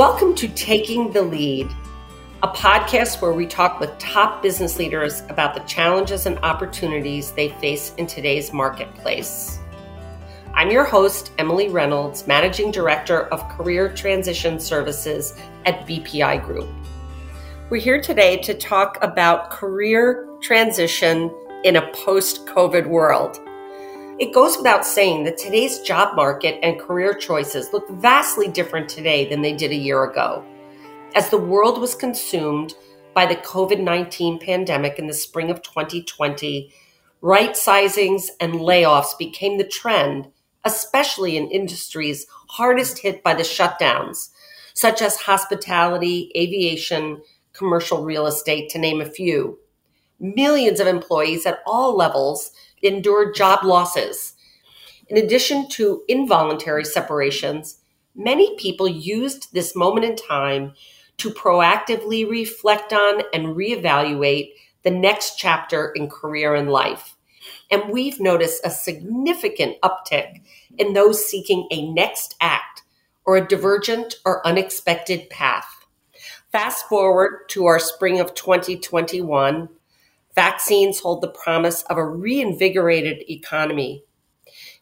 Welcome to Taking the Lead, a podcast where we talk with top business leaders about the challenges and opportunities they face in today's marketplace. I'm your host, Emily Reynolds, Managing Director of Career Transition Services at BPI Group. We're here today to talk about career transition in a post COVID world. It goes without saying that today's job market and career choices look vastly different today than they did a year ago. As the world was consumed by the COVID 19 pandemic in the spring of 2020, right sizings and layoffs became the trend, especially in industries hardest hit by the shutdowns, such as hospitality, aviation, commercial real estate, to name a few. Millions of employees at all levels endured job losses. In addition to involuntary separations, many people used this moment in time to proactively reflect on and reevaluate the next chapter in career and life. And we've noticed a significant uptick in those seeking a next act or a divergent or unexpected path. Fast forward to our spring of 2021, vaccines hold the promise of a reinvigorated economy.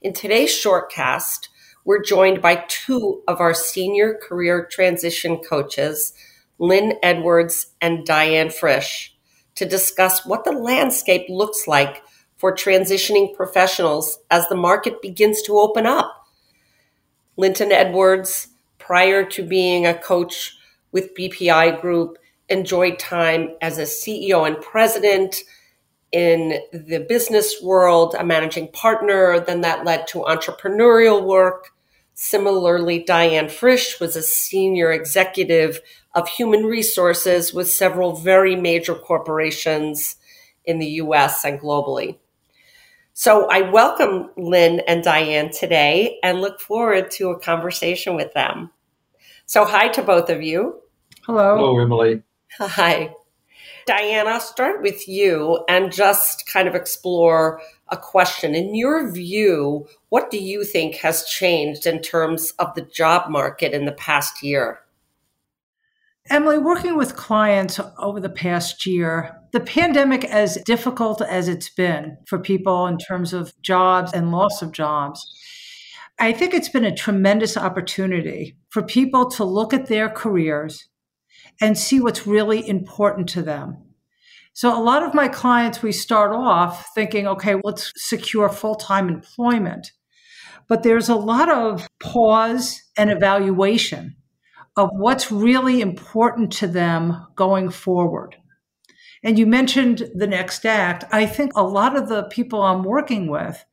In today's shortcast, we're joined by two of our senior career transition coaches, Lynn Edwards and Diane Frisch, to discuss what the landscape looks like for transitioning professionals as the market begins to open up. Linton Edwards, prior to being a coach with BPI Group, enjoyed time as a CEO and president in the business world, a managing partner. Then that led to entrepreneurial work. Similarly, Diane Frisch was a senior executive of human resources with several very major corporations in the US and globally. So I welcome Lynn and Diane today and look forward to a conversation with them. So, hi to both of you. Hello. Hello, Emily. Hi. Diane, I'll start with you and just kind of explore a question. In your view, what do you think has changed in terms of the job market in the past year? Emily, working with clients over the past year, the pandemic, as difficult as it's been for people in terms of jobs and loss of jobs, I think it's been a tremendous opportunity for people to look at their careers and see what's really important to them. So, a lot of my clients, we start off thinking, okay, let's secure full time employment. But there's a lot of pause and evaluation of what's really important to them going forward. And you mentioned the next act. I think a lot of the people I'm working with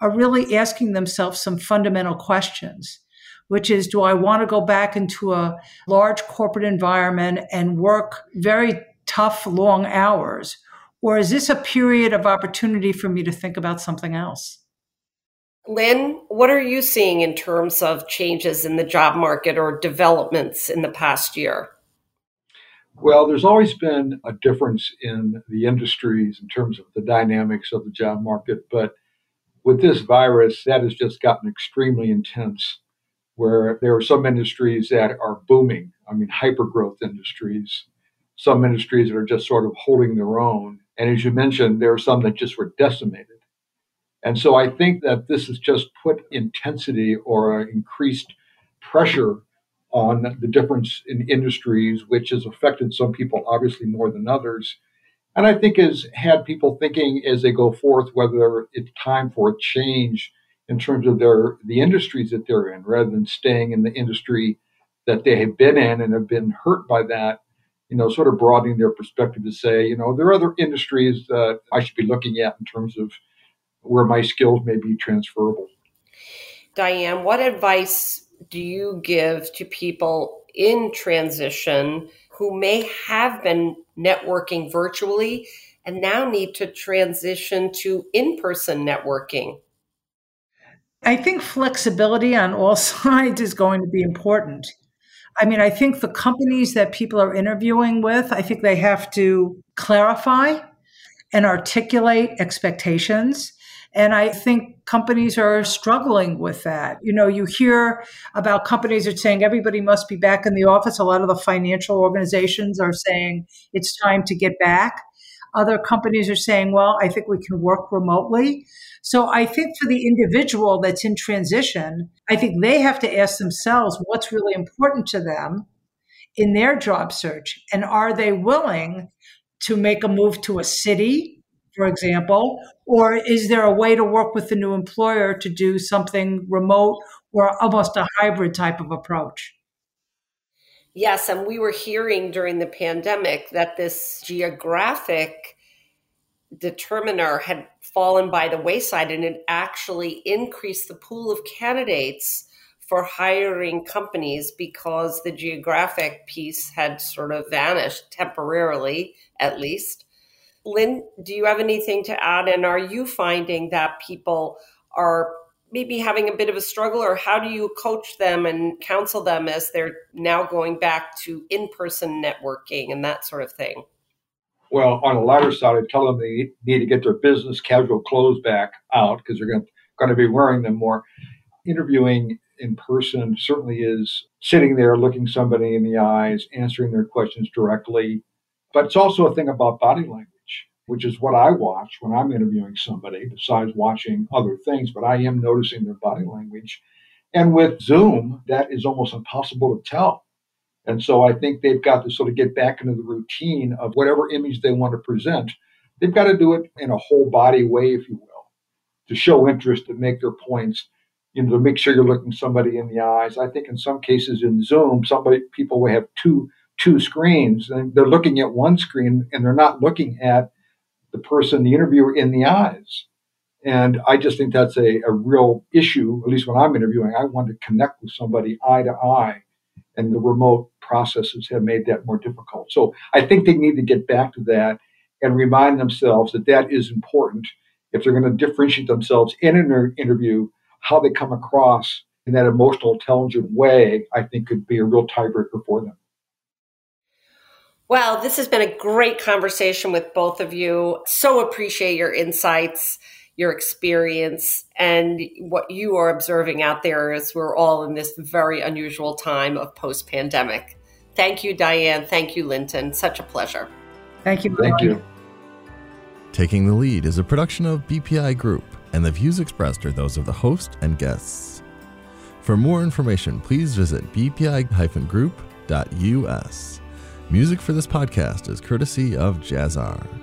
are really asking themselves some fundamental questions which is do I want to go back into a large corporate environment and work very tough, long hours? Or is this a period of opportunity for me to think about something else? Lynn, what are you seeing in terms of changes in the job market or developments in the past year? Well, there's always been a difference in the industries in terms of the dynamics of the job market, but with this virus, that has just gotten extremely intense where there are some industries that are booming. I mean, hyper growth industries, some industries that are just sort of holding their own. And as you mentioned, there are some that just were decimated. And so I think that this has just put intensity or increased pressure on the difference in industries, which has affected some people obviously more than others. And I think has had people thinking as they go forth whether it's time for a change in terms of their the industries that they're in, rather than staying in the industry that they have been in and have been hurt by that. You know, sort of broadening their perspective to say, you know, there are other industries that I should be looking at in terms of where my skills may be transferable. Diane, what advice do you give to people in transition who may have been networking virtually and now need to transition to in person networking? I think flexibility on all sides is going to be important. I mean, I think the companies that people are interviewing with, I think they have to clarify and articulate expectations And I think companies are struggling with that. You know, you hear about companies are saying everybody must be back in the office. A lot of the financial organizations are saying it's time to get back. Other companies are saying, well, I think we can work remotely. So I think for the individual that's in transition, I think they have to ask themselves what's really important to them in their job search. And are they willing to make a move to a city, for example? Or is there a way to work with the new employer to do something remote or almost a hybrid type of approach? Yes, and we were hearing during the pandemic that this geographic determiner had fallen by the wayside and it actually increased the pool of candidates for hiring companies because the geographic piece had sort of vanished temporarily, at least. Lynn, do you have anything to add? And are you finding that people are maybe having a bit of a struggle, or how do you coach them and counsel them as they're now going back to in person networking and that sort of thing? Well, on the lighter side, I tell them they need to get their business casual clothes back out because they're going to, going to be wearing them more. Interviewing in person certainly is sitting there looking somebody in the eyes, answering their questions directly. But it's also a thing about body language which is what I watch when I'm interviewing somebody, besides watching other things, but I am noticing their body language. And with Zoom, that is almost impossible to tell. And so I think they've got to sort of get back into the routine of whatever image they want to present. They've got to do it in a whole body way, if you will, to show interest, to make their points, you know, to make sure you're looking somebody in the eyes. I think in some cases in Zoom, somebody people will have two two screens and they're looking at one screen and they're not looking at the person, the interviewer, in the eyes. And I just think that's a, a real issue, at least when I'm interviewing. I want to connect with somebody eye to eye, and the remote processes have made that more difficult. So I think they need to get back to that and remind themselves that that is important if they're going to differentiate themselves in an interview, how they come across in that emotional, intelligent way, I think could be a real tiebreaker for them. Well, this has been a great conversation with both of you. So appreciate your insights, your experience, and what you are observing out there as we're all in this very unusual time of post pandemic. Thank you, Diane. Thank you, Linton. Such a pleasure. Thank you. Thank you. Taking the Lead is a production of BPI Group, and the views expressed are those of the host and guests. For more information, please visit bpi-group.us. Music for this podcast is courtesy of Jazzar.